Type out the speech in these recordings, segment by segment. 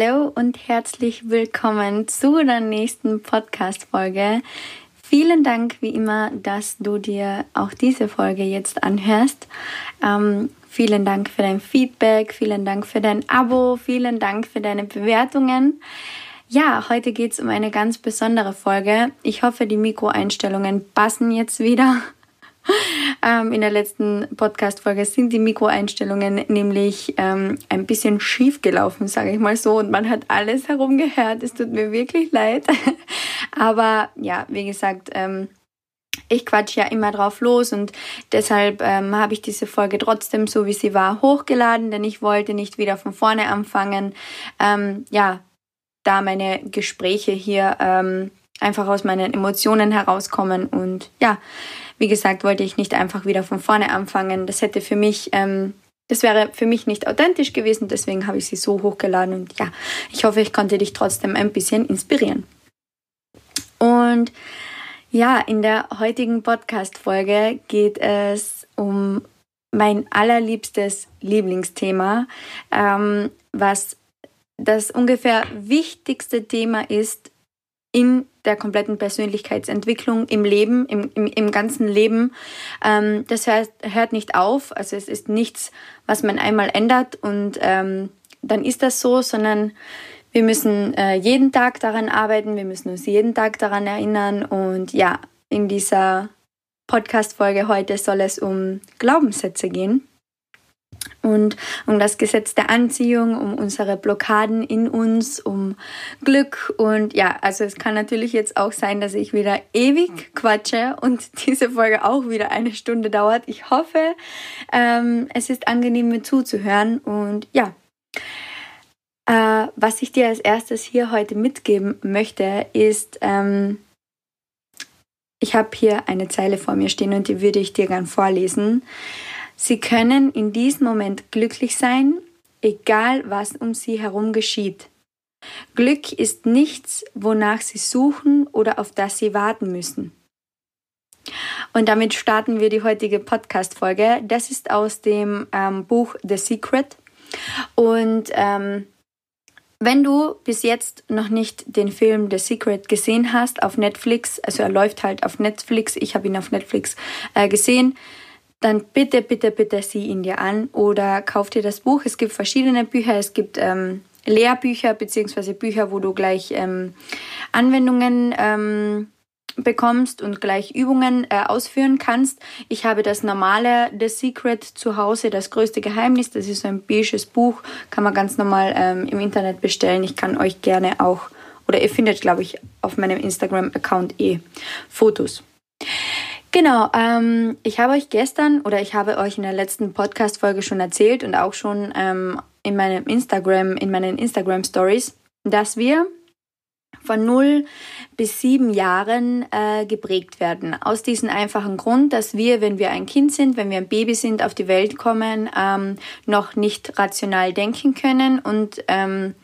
Hallo und herzlich willkommen zu der nächsten Podcast-Folge. Vielen Dank wie immer, dass du dir auch diese Folge jetzt anhörst. Ähm, vielen Dank für dein Feedback, vielen Dank für dein Abo, vielen Dank für deine Bewertungen. Ja, heute geht es um eine ganz besondere Folge. Ich hoffe, die Mikroeinstellungen passen jetzt wieder. Ähm, in der letzten Podcast-Folge sind die Mikroeinstellungen nämlich ähm, ein bisschen schief gelaufen, sage ich mal so. Und man hat alles herumgehört. Es tut mir wirklich leid. Aber ja, wie gesagt, ähm, ich quatsch ja immer drauf los und deshalb ähm, habe ich diese Folge trotzdem so wie sie war hochgeladen, denn ich wollte nicht wieder von vorne anfangen. Ähm, ja, da meine Gespräche hier ähm, einfach aus meinen Emotionen herauskommen und ja, wie gesagt, wollte ich nicht einfach wieder von vorne anfangen. Das hätte für mich, ähm, das wäre für mich nicht authentisch gewesen, deswegen habe ich sie so hochgeladen und ja, ich hoffe, ich konnte dich trotzdem ein bisschen inspirieren. Und ja, in der heutigen Podcast-Folge geht es um mein allerliebstes Lieblingsthema, ähm, was das ungefähr wichtigste Thema ist in der kompletten Persönlichkeitsentwicklung im Leben, im, im, im ganzen Leben. Ähm, das hört, hört nicht auf. Also es ist nichts, was man einmal ändert und ähm, dann ist das so, sondern wir müssen äh, jeden Tag daran arbeiten, wir müssen uns jeden Tag daran erinnern. Und ja, in dieser Podcast-Folge heute soll es um Glaubenssätze gehen und um das Gesetz der Anziehung, um unsere Blockaden in uns, um Glück und ja, also es kann natürlich jetzt auch sein, dass ich wieder ewig quatsche und diese Folge auch wieder eine Stunde dauert. Ich hoffe, ähm, es ist angenehm mir zuzuhören und ja. Äh, was ich dir als erstes hier heute mitgeben möchte, ist, ähm, ich habe hier eine Zeile vor mir stehen und die würde ich dir gern vorlesen. Sie können in diesem Moment glücklich sein, egal was um sie herum geschieht. Glück ist nichts, wonach sie suchen oder auf das sie warten müssen. Und damit starten wir die heutige Podcast-Folge. Das ist aus dem ähm, Buch The Secret. Und ähm, wenn du bis jetzt noch nicht den Film The Secret gesehen hast auf Netflix, also er läuft halt auf Netflix, ich habe ihn auf Netflix äh, gesehen, dann bitte, bitte, bitte sieh ihn dir an oder kauf dir das Buch. Es gibt verschiedene Bücher. Es gibt ähm, Lehrbücher beziehungsweise Bücher, wo du gleich ähm, Anwendungen ähm, bekommst und gleich Übungen äh, ausführen kannst. Ich habe das normale The Secret zu Hause, das größte Geheimnis. Das ist so ein beiges Buch, kann man ganz normal ähm, im Internet bestellen. Ich kann euch gerne auch, oder ihr findet, glaube ich, auf meinem Instagram-Account eh Fotos. Genau, ähm, ich habe euch gestern oder ich habe euch in der letzten Podcast-Folge schon erzählt und auch schon ähm, in meinem Instagram, in meinen Instagram Stories, dass wir von 0 bis 7 Jahren äh, geprägt werden. Aus diesem einfachen Grund, dass wir, wenn wir ein Kind sind, wenn wir ein Baby sind, auf die Welt kommen, ähm, noch nicht rational denken können und ähm,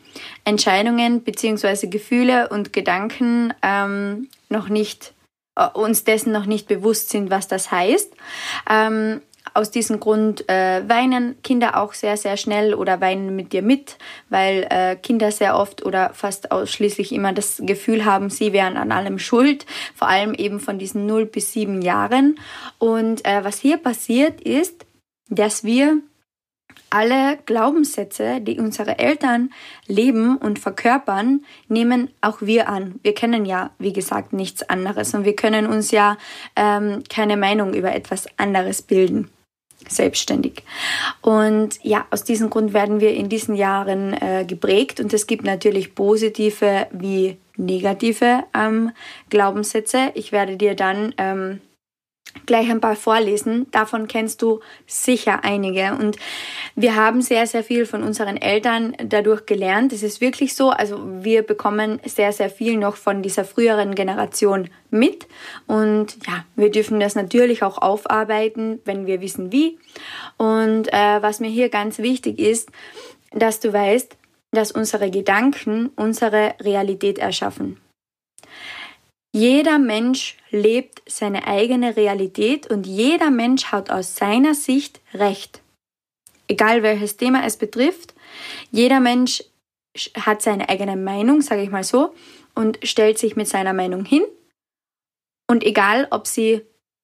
Entscheidungen bzw. Gefühle und Gedanken ähm, noch nicht uns dessen noch nicht bewusst sind, was das heißt. Ähm, aus diesem Grund äh, weinen Kinder auch sehr, sehr schnell oder weinen mit dir mit, weil äh, Kinder sehr oft oder fast ausschließlich immer das Gefühl haben, sie wären an allem schuld, vor allem eben von diesen 0 bis 7 Jahren. Und äh, was hier passiert ist, dass wir alle Glaubenssätze, die unsere Eltern leben und verkörpern, nehmen auch wir an. Wir kennen ja, wie gesagt, nichts anderes und wir können uns ja ähm, keine Meinung über etwas anderes bilden selbstständig. Und ja, aus diesem Grund werden wir in diesen Jahren äh, geprägt und es gibt natürlich positive wie negative ähm, Glaubenssätze. Ich werde dir dann ähm, gleich ein paar vorlesen. Davon kennst du sicher einige. Und wir haben sehr, sehr viel von unseren Eltern dadurch gelernt. Es ist wirklich so. Also wir bekommen sehr, sehr viel noch von dieser früheren Generation mit. Und ja, wir dürfen das natürlich auch aufarbeiten, wenn wir wissen wie. Und äh, was mir hier ganz wichtig ist, dass du weißt, dass unsere Gedanken unsere Realität erschaffen. Jeder Mensch lebt seine eigene Realität und jeder Mensch hat aus seiner Sicht Recht. Egal welches Thema es betrifft, jeder Mensch hat seine eigene Meinung, sage ich mal so, und stellt sich mit seiner Meinung hin. Und egal, ob sie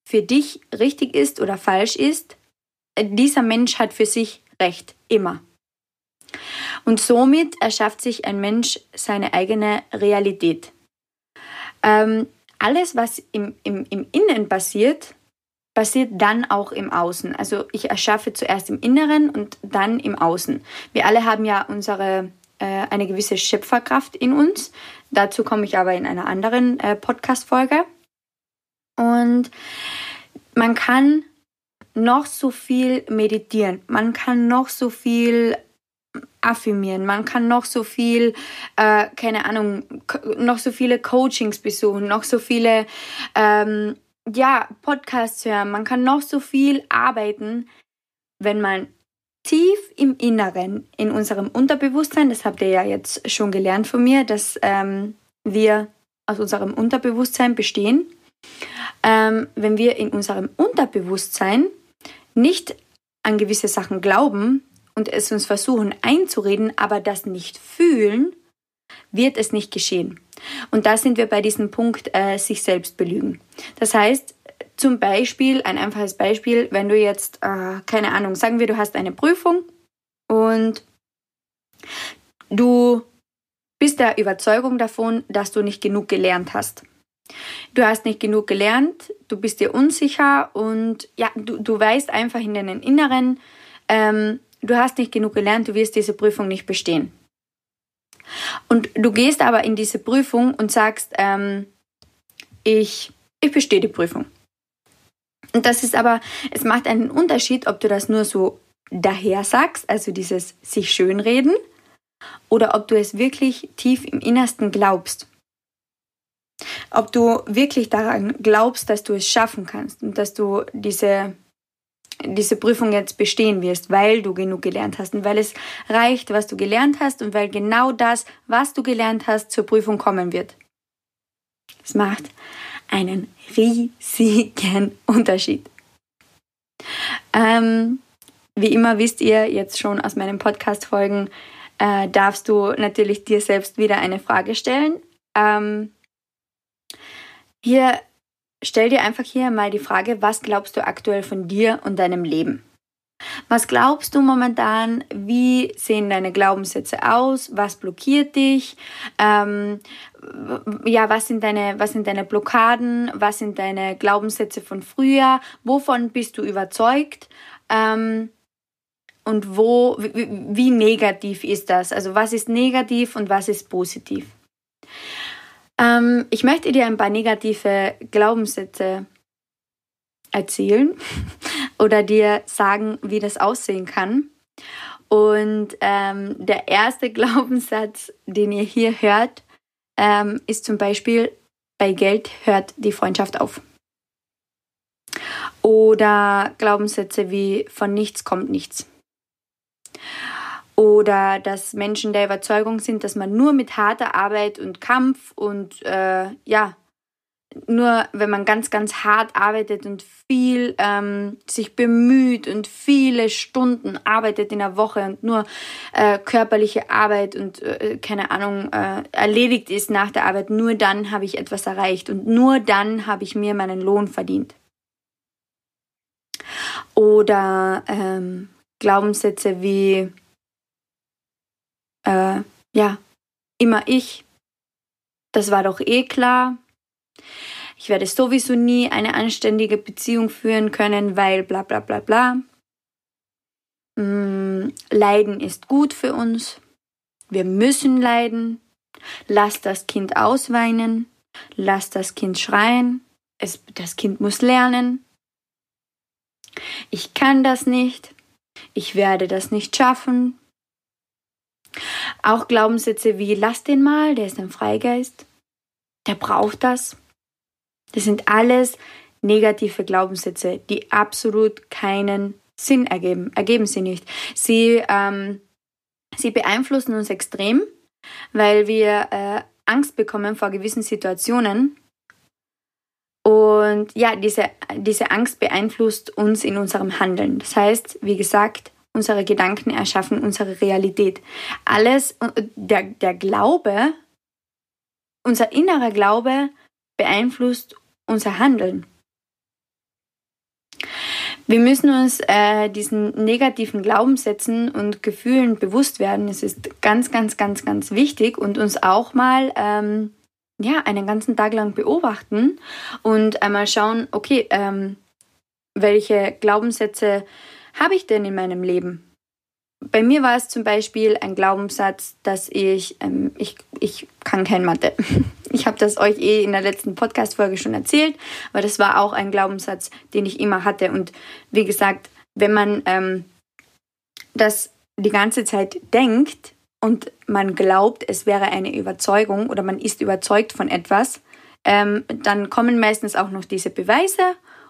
für dich richtig ist oder falsch ist, dieser Mensch hat für sich Recht, immer. Und somit erschafft sich ein Mensch seine eigene Realität. Ähm, alles, was im, im, im Innen passiert, passiert dann auch im Außen. Also ich erschaffe zuerst im Inneren und dann im Außen. Wir alle haben ja unsere äh, eine gewisse Schöpferkraft in uns. Dazu komme ich aber in einer anderen äh, Podcast-Folge. Und man kann noch so viel meditieren, man kann noch so viel affirmieren, man kann noch so viel, äh, keine Ahnung, noch so viele Coachings besuchen, noch so viele ähm, ja, Podcasts hören, man kann noch so viel arbeiten, wenn man tief im Inneren, in unserem Unterbewusstsein, das habt ihr ja jetzt schon gelernt von mir, dass ähm, wir aus unserem Unterbewusstsein bestehen, ähm, wenn wir in unserem Unterbewusstsein nicht an gewisse Sachen glauben und es uns versuchen einzureden, aber das nicht fühlen, wird es nicht geschehen. Und da sind wir bei diesem Punkt äh, sich selbst belügen. Das heißt, zum Beispiel, ein einfaches Beispiel, wenn du jetzt, äh, keine Ahnung, sagen wir, du hast eine Prüfung und du bist der Überzeugung davon, dass du nicht genug gelernt hast. Du hast nicht genug gelernt, du bist dir unsicher und ja, du, du weißt einfach in deinem Inneren, ähm, du hast nicht genug gelernt, du wirst diese Prüfung nicht bestehen. Und du gehst aber in diese Prüfung und sagst, ähm, ich, ich bestehe die Prüfung. Und das ist aber, es macht einen Unterschied, ob du das nur so daher sagst, also dieses sich schönreden, oder ob du es wirklich tief im Innersten glaubst. Ob du wirklich daran glaubst, dass du es schaffen kannst und dass du diese diese Prüfung jetzt bestehen wirst, weil du genug gelernt hast und weil es reicht, was du gelernt hast und weil genau das, was du gelernt hast, zur Prüfung kommen wird. Es macht einen riesigen Unterschied. Ähm, wie immer wisst ihr jetzt schon aus meinen Podcast-Folgen, äh, darfst du natürlich dir selbst wieder eine Frage stellen. Ähm, hier stell dir einfach hier mal die Frage, was glaubst du aktuell von dir und deinem Leben? Was glaubst du momentan? Wie sehen deine Glaubenssätze aus? Was blockiert dich? Ähm, ja, was sind deine, was sind deine Blockaden? Was sind deine Glaubenssätze von früher? Wovon bist du überzeugt? Ähm, und wo, wie, wie negativ ist das? Also was ist negativ und was ist positiv? Ähm, ich möchte dir ein paar negative Glaubenssätze erzählen oder dir sagen, wie das aussehen kann. Und ähm, der erste Glaubenssatz, den ihr hier hört, ähm, ist zum Beispiel, bei Geld hört die Freundschaft auf. Oder Glaubenssätze wie von nichts kommt nichts oder dass Menschen der Überzeugung sind, dass man nur mit harter Arbeit und Kampf und äh, ja, nur wenn man ganz, ganz hart arbeitet und viel ähm, sich bemüht und viele Stunden arbeitet in der Woche und nur äh, körperliche Arbeit und äh, keine Ahnung äh, erledigt ist nach der Arbeit, nur dann habe ich etwas erreicht und nur dann habe ich mir meinen Lohn verdient. Oder ähm, Glaubenssätze wie äh, ja, immer ich. Das war doch eh klar. Ich werde sowieso nie eine anständige Beziehung führen können, weil bla bla bla bla. Mm, leiden ist gut für uns. Wir müssen leiden. Lass das Kind ausweinen. Lass das Kind schreien. Es, das Kind muss lernen. Ich kann das nicht. Ich werde das nicht schaffen. Auch Glaubenssätze wie lass den mal, der ist ein Freigeist, der braucht das. Das sind alles negative Glaubenssätze, die absolut keinen Sinn ergeben. Ergeben sie nicht. Sie, ähm, sie beeinflussen uns extrem, weil wir äh, Angst bekommen vor gewissen Situationen. Und ja, diese, diese Angst beeinflusst uns in unserem Handeln. Das heißt, wie gesagt, unsere Gedanken erschaffen unsere Realität. Alles, der, der Glaube, unser innerer Glaube beeinflusst unser Handeln. Wir müssen uns äh, diesen negativen Glaubenssätzen und Gefühlen bewusst werden. Es ist ganz, ganz, ganz, ganz wichtig und uns auch mal ähm, ja, einen ganzen Tag lang beobachten und einmal schauen, okay, ähm, welche Glaubenssätze habe ich denn in meinem Leben? Bei mir war es zum Beispiel ein Glaubenssatz, dass ich, ähm, ich, ich kann kein Mathe. Ich habe das euch eh in der letzten Podcast-Folge schon erzählt, aber das war auch ein Glaubenssatz, den ich immer hatte. Und wie gesagt, wenn man ähm, das die ganze Zeit denkt und man glaubt, es wäre eine Überzeugung oder man ist überzeugt von etwas, ähm, dann kommen meistens auch noch diese Beweise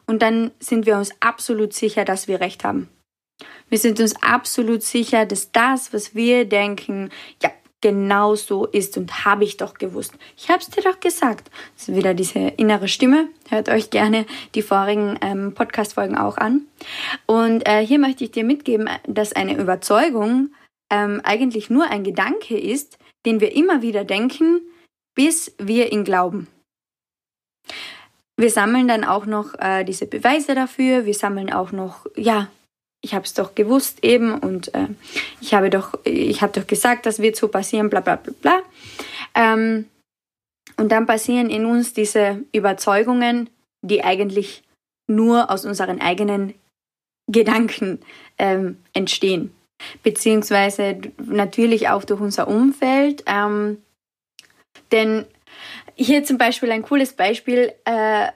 und dann sind wir uns absolut sicher, dass wir recht haben. Wir sind uns absolut sicher, dass das, was wir denken, ja, genau so ist und habe ich doch gewusst. Ich habe es dir doch gesagt. Das ist wieder diese innere Stimme. Hört euch gerne die vorigen ähm, Podcast-Folgen auch an. Und äh, hier möchte ich dir mitgeben, dass eine Überzeugung ähm, eigentlich nur ein Gedanke ist, den wir immer wieder denken, bis wir ihn glauben. Wir sammeln dann auch noch äh, diese Beweise dafür. Wir sammeln auch noch, ja, ich habe es doch gewusst eben und äh, ich habe doch, ich habe doch gesagt, das wird so passieren, bla bla bla bla. Ähm, und dann passieren in uns diese Überzeugungen, die eigentlich nur aus unseren eigenen Gedanken ähm, entstehen. Beziehungsweise natürlich auch durch unser Umfeld. Ähm, denn hier zum Beispiel ein cooles Beispiel, äh,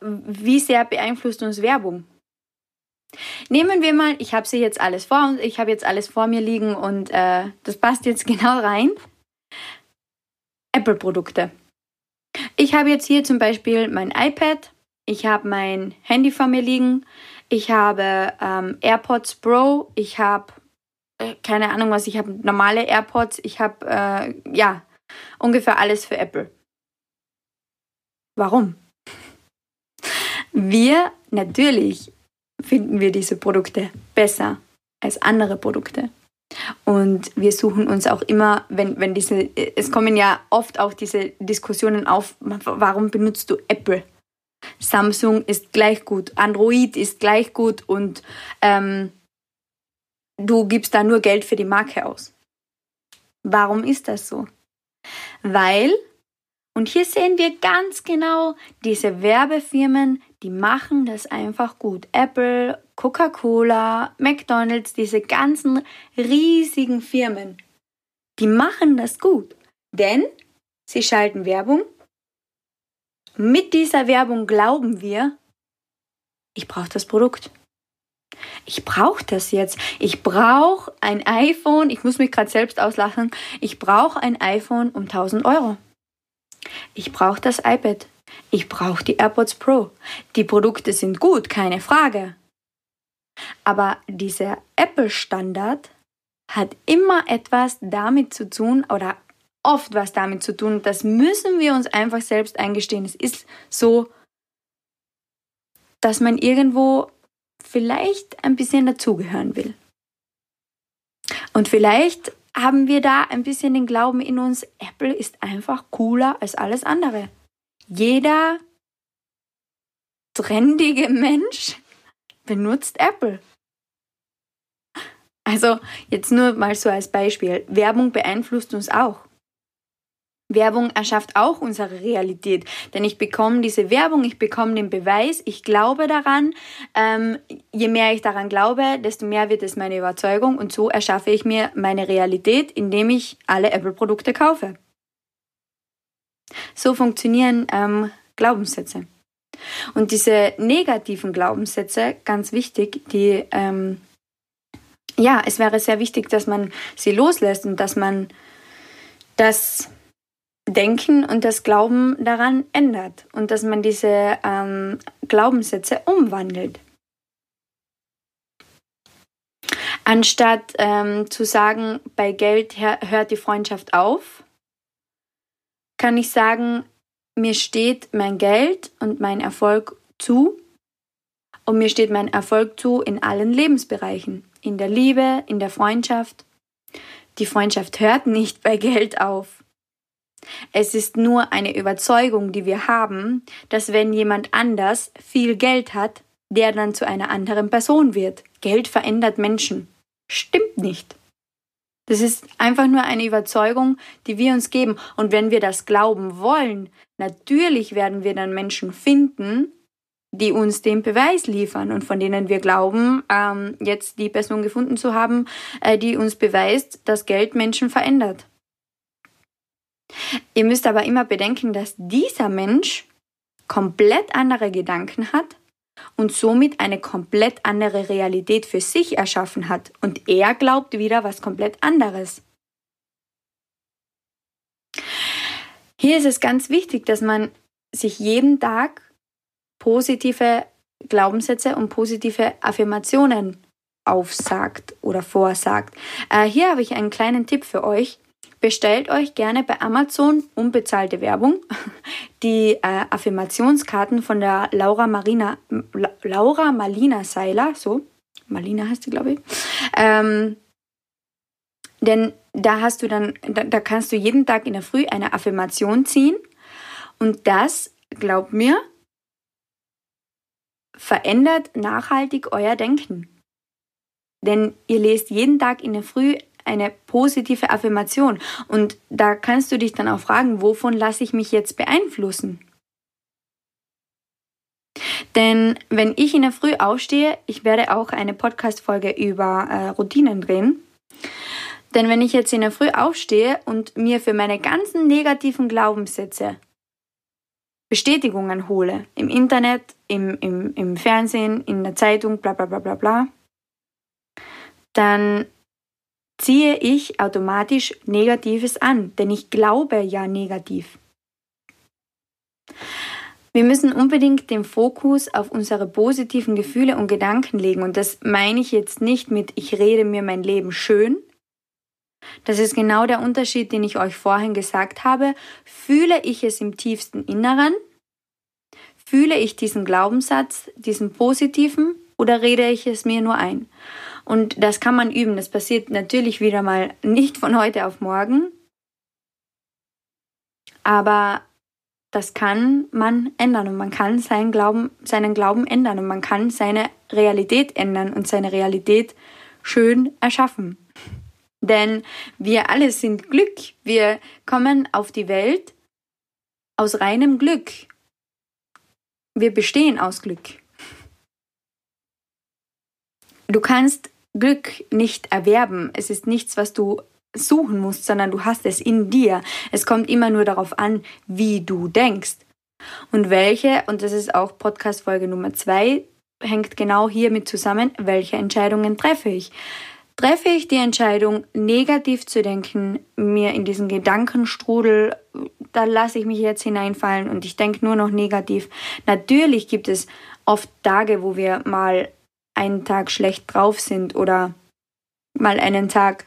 wie sehr beeinflusst uns Werbung? Nehmen wir mal, ich habe sie jetzt alles vor und ich habe jetzt alles vor mir liegen und äh, das passt jetzt genau rein. Apple-Produkte. Ich habe jetzt hier zum Beispiel mein iPad, ich habe mein Handy vor mir liegen, ich habe ähm, AirPods Pro, ich habe äh, keine Ahnung was, ich habe normale AirPods, ich habe äh, ja ungefähr alles für Apple. Warum? Wir natürlich finden wir diese Produkte besser als andere Produkte. Und wir suchen uns auch immer, wenn, wenn diese, es kommen ja oft auch diese Diskussionen auf, warum benutzt du Apple? Samsung ist gleich gut, Android ist gleich gut und ähm, du gibst da nur Geld für die Marke aus. Warum ist das so? Weil und hier sehen wir ganz genau diese Werbefirmen, die machen das einfach gut. Apple, Coca-Cola, McDonald's, diese ganzen riesigen Firmen, die machen das gut. Denn sie schalten Werbung. Mit dieser Werbung glauben wir, ich brauche das Produkt. Ich brauche das jetzt. Ich brauche ein iPhone. Ich muss mich gerade selbst auslachen. Ich brauche ein iPhone um 1000 Euro. Ich brauche das iPad. Ich brauche die AirPods Pro. Die Produkte sind gut, keine Frage. Aber dieser Apple-Standard hat immer etwas damit zu tun oder oft was damit zu tun. Das müssen wir uns einfach selbst eingestehen. Es ist so, dass man irgendwo vielleicht ein bisschen dazugehören will. Und vielleicht haben wir da ein bisschen den Glauben in uns, Apple ist einfach cooler als alles andere. Jeder trendige Mensch benutzt Apple. Also jetzt nur mal so als Beispiel. Werbung beeinflusst uns auch. Werbung erschafft auch unsere Realität. Denn ich bekomme diese Werbung, ich bekomme den Beweis, ich glaube daran. Ähm, je mehr ich daran glaube, desto mehr wird es meine Überzeugung und so erschaffe ich mir meine Realität, indem ich alle Apple-Produkte kaufe. So funktionieren ähm, Glaubenssätze. Und diese negativen Glaubenssätze, ganz wichtig, die, ähm, ja, es wäre sehr wichtig, dass man sie loslässt und dass man das Denken und das Glauben daran ändert und dass man diese ähm, Glaubenssätze umwandelt. Anstatt ähm, zu sagen, bei Geld hört die Freundschaft auf, kann ich sagen, mir steht mein Geld und mein Erfolg zu und mir steht mein Erfolg zu in allen Lebensbereichen. in der Liebe, in der Freundschaft. Die Freundschaft hört nicht bei Geld auf. Es ist nur eine Überzeugung, die wir haben, dass wenn jemand anders viel Geld hat, der dann zu einer anderen Person wird. Geld verändert Menschen. Stimmt nicht. Das ist einfach nur eine Überzeugung, die wir uns geben. Und wenn wir das glauben wollen, natürlich werden wir dann Menschen finden, die uns den Beweis liefern und von denen wir glauben, ähm, jetzt die Person gefunden zu haben, äh, die uns beweist, dass Geld Menschen verändert. Ihr müsst aber immer bedenken, dass dieser Mensch komplett andere Gedanken hat und somit eine komplett andere Realität für sich erschaffen hat und er glaubt wieder was komplett anderes. Hier ist es ganz wichtig, dass man sich jeden Tag positive Glaubenssätze und positive Affirmationen aufsagt oder vorsagt. Äh, hier habe ich einen kleinen Tipp für euch. Bestellt euch gerne bei Amazon unbezahlte Werbung die äh, Affirmationskarten von der Laura Marina La, Laura Malina Seiler, so Malina heißt sie glaube ich. Ähm, denn da hast du dann, da, da kannst du jeden Tag in der Früh eine Affirmation ziehen und das, glaub mir, verändert nachhaltig euer Denken. Denn ihr lest jeden Tag in der Früh eine positive Affirmation. Und da kannst du dich dann auch fragen, wovon lasse ich mich jetzt beeinflussen? Denn wenn ich in der Früh aufstehe, ich werde auch eine Podcast-Folge über äh, Routinen drehen. Denn wenn ich jetzt in der Früh aufstehe und mir für meine ganzen negativen Glaubenssätze Bestätigungen hole, im Internet, im, im, im Fernsehen, in der Zeitung, bla bla bla bla bla, dann ziehe ich automatisch Negatives an, denn ich glaube ja negativ. Wir müssen unbedingt den Fokus auf unsere positiven Gefühle und Gedanken legen. Und das meine ich jetzt nicht mit, ich rede mir mein Leben schön. Das ist genau der Unterschied, den ich euch vorhin gesagt habe. Fühle ich es im tiefsten Inneren? Fühle ich diesen Glaubenssatz, diesen positiven, oder rede ich es mir nur ein? Und das kann man üben. Das passiert natürlich wieder mal nicht von heute auf morgen. Aber das kann man ändern und man kann seinen Glauben, seinen Glauben ändern und man kann seine Realität ändern und seine Realität schön erschaffen. Denn wir alle sind Glück. Wir kommen auf die Welt aus reinem Glück. Wir bestehen aus Glück. Du kannst Glück nicht erwerben. Es ist nichts, was du suchen musst, sondern du hast es in dir. Es kommt immer nur darauf an, wie du denkst. Und welche, und das ist auch Podcast Folge Nummer zwei, hängt genau hiermit zusammen, welche Entscheidungen treffe ich. Treffe ich die Entscheidung, negativ zu denken, mir in diesen Gedankenstrudel, da lasse ich mich jetzt hineinfallen und ich denke nur noch negativ. Natürlich gibt es oft Tage, wo wir mal einen Tag schlecht drauf sind oder mal einen Tag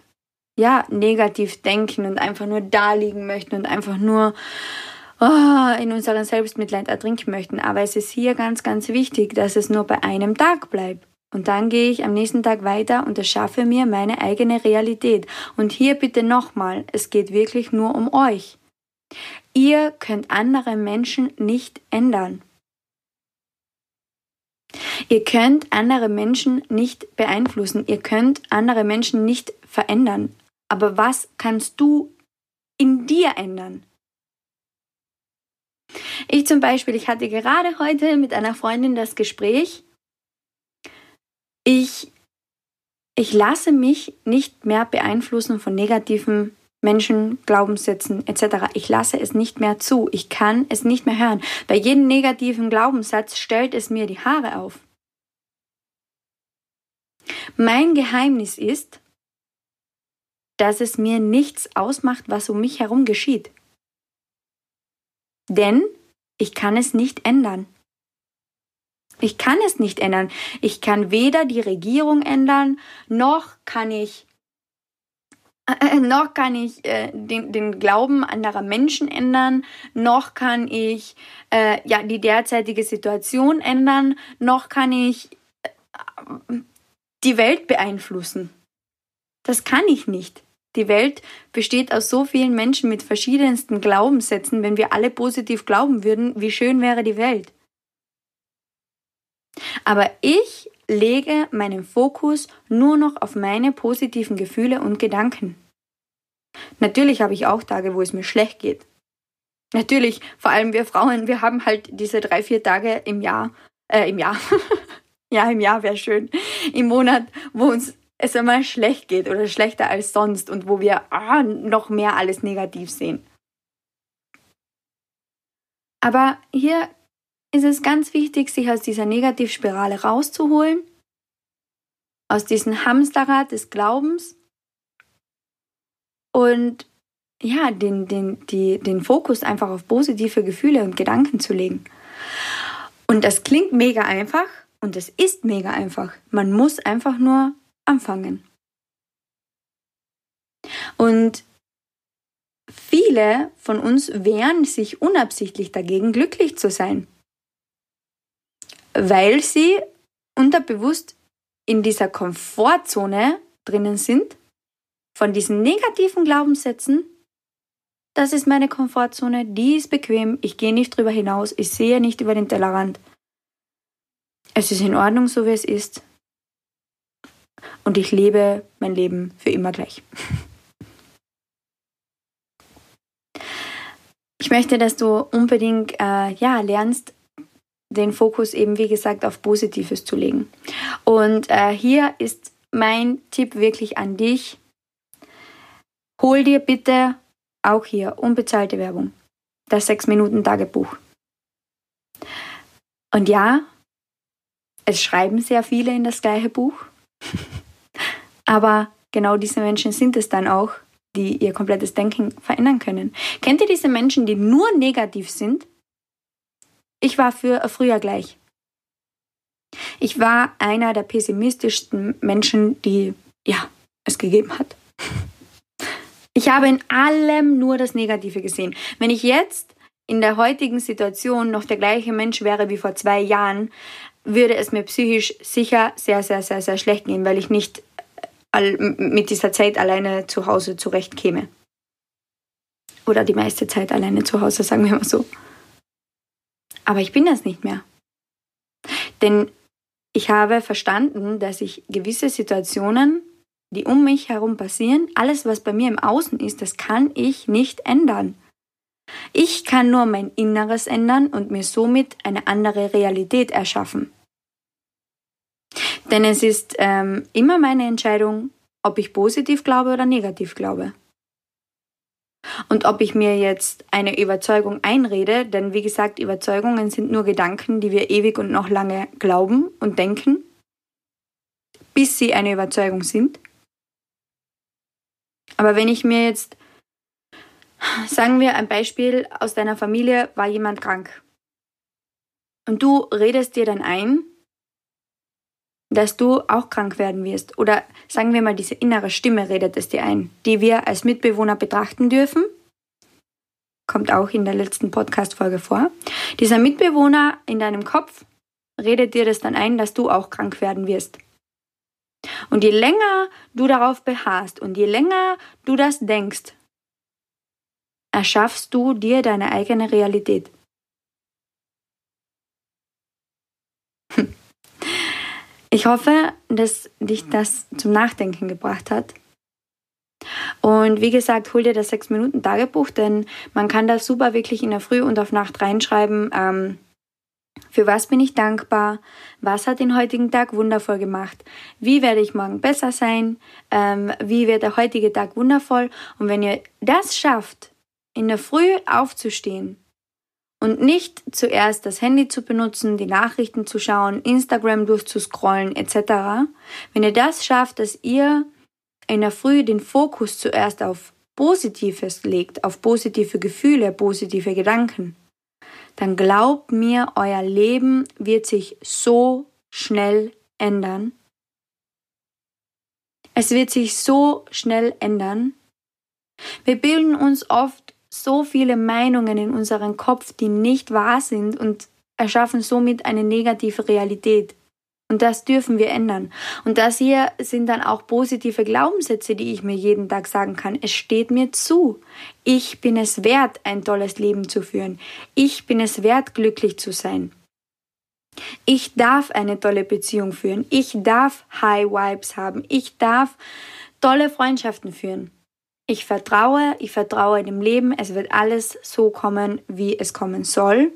ja negativ denken und einfach nur da liegen möchten und einfach nur oh, in unserem Selbstmitleid ertrinken möchten. Aber es ist hier ganz, ganz wichtig, dass es nur bei einem Tag bleibt. Und dann gehe ich am nächsten Tag weiter und erschaffe mir meine eigene Realität. Und hier bitte nochmal, es geht wirklich nur um euch. Ihr könnt andere Menschen nicht ändern. Ihr könnt andere Menschen nicht beeinflussen, ihr könnt andere Menschen nicht verändern. Aber was kannst du in dir ändern? Ich zum Beispiel, ich hatte gerade heute mit einer Freundin das Gespräch, ich, ich lasse mich nicht mehr beeinflussen von negativen Menschen, Glaubenssätzen etc. Ich lasse es nicht mehr zu. Ich kann es nicht mehr hören. Bei jedem negativen Glaubenssatz stellt es mir die Haare auf. Mein Geheimnis ist, dass es mir nichts ausmacht, was um mich herum geschieht. Denn ich kann es nicht ändern. Ich kann es nicht ändern. Ich kann weder die Regierung ändern, noch kann ich äh, noch kann ich äh, den, den Glauben anderer Menschen ändern, noch kann ich äh, ja die derzeitige Situation ändern, noch kann ich äh, die Welt beeinflussen. Das kann ich nicht. Die Welt besteht aus so vielen Menschen mit verschiedensten Glaubenssätzen. Wenn wir alle positiv glauben würden, wie schön wäre die Welt. Aber ich lege meinen Fokus nur noch auf meine positiven Gefühle und Gedanken. Natürlich habe ich auch Tage, wo es mir schlecht geht. Natürlich, vor allem wir Frauen, wir haben halt diese drei, vier Tage im Jahr, äh, im Jahr, ja, im Jahr wäre schön, im Monat, wo uns es einmal schlecht geht oder schlechter als sonst und wo wir ah, noch mehr alles negativ sehen. Aber hier ist es ganz wichtig, sich aus dieser Negativspirale rauszuholen, aus diesem Hamsterrad des Glaubens und ja, den, den, die, den Fokus einfach auf positive Gefühle und Gedanken zu legen. Und das klingt mega einfach und es ist mega einfach. Man muss einfach nur anfangen. Und viele von uns wehren sich unabsichtlich dagegen, glücklich zu sein, weil sie unterbewusst in dieser Komfortzone drinnen sind, von diesen negativen Glaubenssätzen, das ist meine Komfortzone, die ist bequem, ich gehe nicht drüber hinaus, ich sehe nicht über den Tellerrand. Es ist in Ordnung, so wie es ist und ich lebe mein Leben für immer gleich. Ich möchte, dass du unbedingt äh, ja, lernst, den Fokus eben, wie gesagt, auf Positives zu legen. Und äh, hier ist mein Tipp wirklich an dich. Hol dir bitte auch hier unbezahlte Werbung. Das 6-Minuten-Tagebuch. Und ja, es schreiben sehr viele in das gleiche Buch. Aber genau diese Menschen sind es dann auch, die ihr komplettes Denken verändern können. Kennt ihr diese Menschen, die nur negativ sind? Ich war für früher gleich. Ich war einer der pessimistischsten Menschen, die ja, es gegeben hat. Ich habe in allem nur das Negative gesehen. Wenn ich jetzt in der heutigen Situation noch der gleiche Mensch wäre wie vor zwei Jahren, würde es mir psychisch sicher sehr, sehr, sehr, sehr schlecht gehen, weil ich nicht mit dieser Zeit alleine zu Hause zurechtkäme. Oder die meiste Zeit alleine zu Hause, sagen wir mal so. Aber ich bin das nicht mehr. Denn ich habe verstanden, dass ich gewisse Situationen, die um mich herum passieren, alles, was bei mir im Außen ist, das kann ich nicht ändern. Ich kann nur mein Inneres ändern und mir somit eine andere Realität erschaffen. Denn es ist ähm, immer meine Entscheidung, ob ich positiv glaube oder negativ glaube. Und ob ich mir jetzt eine Überzeugung einrede, denn wie gesagt, Überzeugungen sind nur Gedanken, die wir ewig und noch lange glauben und denken, bis sie eine Überzeugung sind. Aber wenn ich mir jetzt, sagen wir ein Beispiel aus deiner Familie, war jemand krank. Und du redest dir dann ein, dass du auch krank werden wirst. Oder sagen wir mal, diese innere Stimme redet es dir ein, die wir als Mitbewohner betrachten dürfen. Kommt auch in der letzten Podcast-Folge vor. Dieser Mitbewohner in deinem Kopf redet dir das dann ein, dass du auch krank werden wirst. Und je länger du darauf beharrst und je länger du das denkst, erschaffst du dir deine eigene Realität. Ich hoffe, dass dich das zum Nachdenken gebracht hat. Und wie gesagt, hol dir das 6-Minuten-Tagebuch, denn man kann das super wirklich in der Früh und auf Nacht reinschreiben. Ähm, für was bin ich dankbar? Was hat den heutigen Tag wundervoll gemacht? Wie werde ich morgen besser sein? Ähm, wie wird der heutige Tag wundervoll? Und wenn ihr das schafft, in der Früh aufzustehen und nicht zuerst das Handy zu benutzen, die Nachrichten zu schauen, Instagram durchzuscrollen etc. Wenn ihr das schafft, dass ihr in der Früh den Fokus zuerst auf Positives legt, auf positive Gefühle, positive Gedanken, dann glaubt mir, euer Leben wird sich so schnell ändern. Es wird sich so schnell ändern. Wir bilden uns oft so viele Meinungen in unserem Kopf, die nicht wahr sind und erschaffen somit eine negative Realität. Und das dürfen wir ändern. Und das hier sind dann auch positive Glaubenssätze, die ich mir jeden Tag sagen kann. Es steht mir zu. Ich bin es wert, ein tolles Leben zu führen. Ich bin es wert, glücklich zu sein. Ich darf eine tolle Beziehung führen. Ich darf High Vibes haben. Ich darf tolle Freundschaften führen. Ich vertraue, ich vertraue dem Leben. Es wird alles so kommen, wie es kommen soll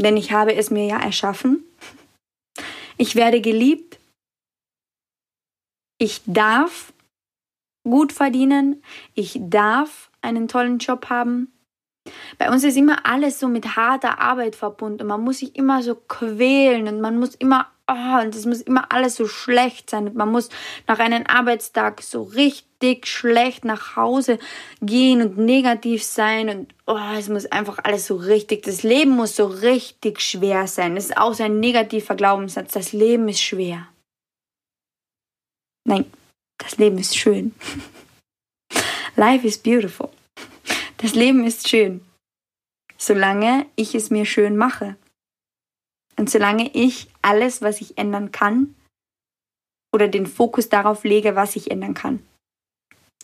denn ich habe es mir ja erschaffen. Ich werde geliebt. Ich darf gut verdienen. Ich darf einen tollen Job haben. Bei uns ist immer alles so mit harter Arbeit verbunden. Man muss sich immer so quälen und man muss immer oh, und es muss immer alles so schlecht sein. Und man muss nach einem Arbeitstag so richtig schlecht nach Hause gehen und negativ sein und oh, es muss einfach alles so richtig, das Leben muss so richtig schwer sein. Das ist auch so ein negativer Glaubenssatz. Das Leben ist schwer. Nein, das Leben ist schön. Life is beautiful. Das Leben ist schön, solange ich es mir schön mache. Und solange ich alles, was ich ändern kann, oder den Fokus darauf lege, was ich ändern kann.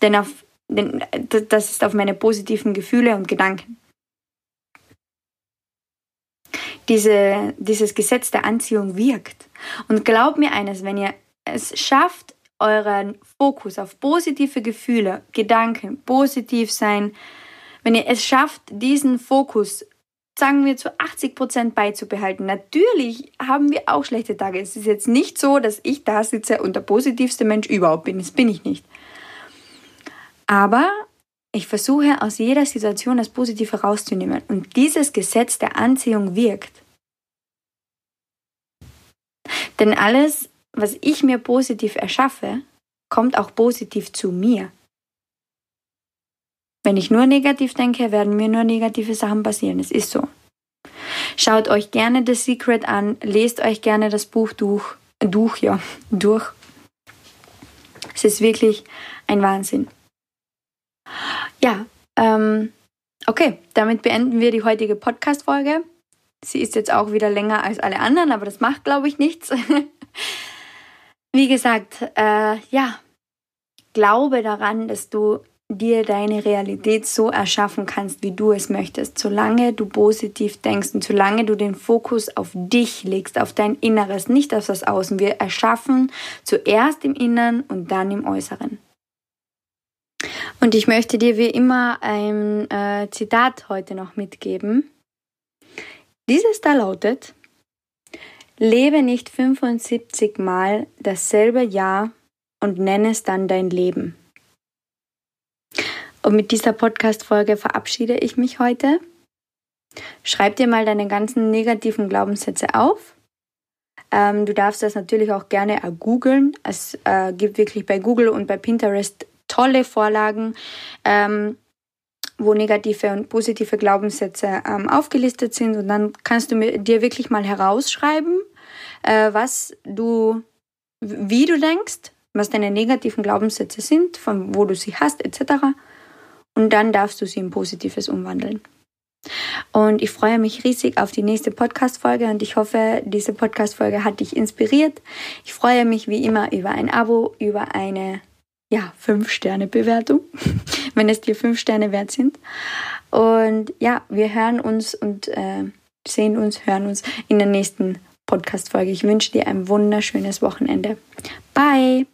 Denn, auf, denn das ist auf meine positiven Gefühle und Gedanken. Diese, dieses Gesetz der Anziehung wirkt. Und glaubt mir eines, wenn ihr es schafft, euren Fokus auf positive Gefühle, Gedanken, positiv sein, wenn ihr es schafft, diesen Fokus sagen wir, zu 80 Prozent beizubehalten. Natürlich haben wir auch schlechte Tage. Es ist jetzt nicht so, dass ich da sitze und der positivste Mensch überhaupt bin. Das bin ich nicht. Aber ich versuche aus jeder Situation das Positive rauszunehmen. Und dieses Gesetz der Anziehung wirkt. Denn alles, was ich mir positiv erschaffe, kommt auch positiv zu mir. Wenn ich nur negativ denke, werden mir nur negative Sachen passieren. Es ist so. Schaut euch gerne The Secret an, lest euch gerne das Buch durch, durch, ja, durch. Es ist wirklich ein Wahnsinn. Ja, ähm, okay, damit beenden wir die heutige Podcast-Folge. Sie ist jetzt auch wieder länger als alle anderen, aber das macht, glaube ich, nichts. Wie gesagt, äh, ja, glaube daran, dass du dir deine Realität so erschaffen kannst, wie du es möchtest, solange du positiv denkst und solange du den Fokus auf dich legst, auf dein Inneres, nicht auf das Außen. Wir erschaffen zuerst im Inneren und dann im Äußeren. Und ich möchte dir wie immer ein äh, Zitat heute noch mitgeben. Dieses da lautet, lebe nicht 75 Mal dasselbe Jahr und nenne es dann dein Leben. Und mit dieser Podcast-Folge verabschiede ich mich heute. Schreib dir mal deine ganzen negativen Glaubenssätze auf. Ähm, du darfst das natürlich auch gerne googeln. Es äh, gibt wirklich bei Google und bei Pinterest tolle Vorlagen, ähm, wo negative und positive Glaubenssätze ähm, aufgelistet sind. Und dann kannst du dir wirklich mal herausschreiben, äh, was du, wie du denkst, was deine negativen Glaubenssätze sind, von wo du sie hast, etc und dann darfst du sie in Positives umwandeln. Und ich freue mich riesig auf die nächste Podcast-Folge und ich hoffe, diese Podcast-Folge hat dich inspiriert. Ich freue mich wie immer über ein Abo, über eine ja, 5-Sterne-Bewertung, wenn es dir 5 Sterne wert sind. Und ja, wir hören uns und äh, sehen uns, hören uns in der nächsten Podcast-Folge. Ich wünsche dir ein wunderschönes Wochenende. Bye!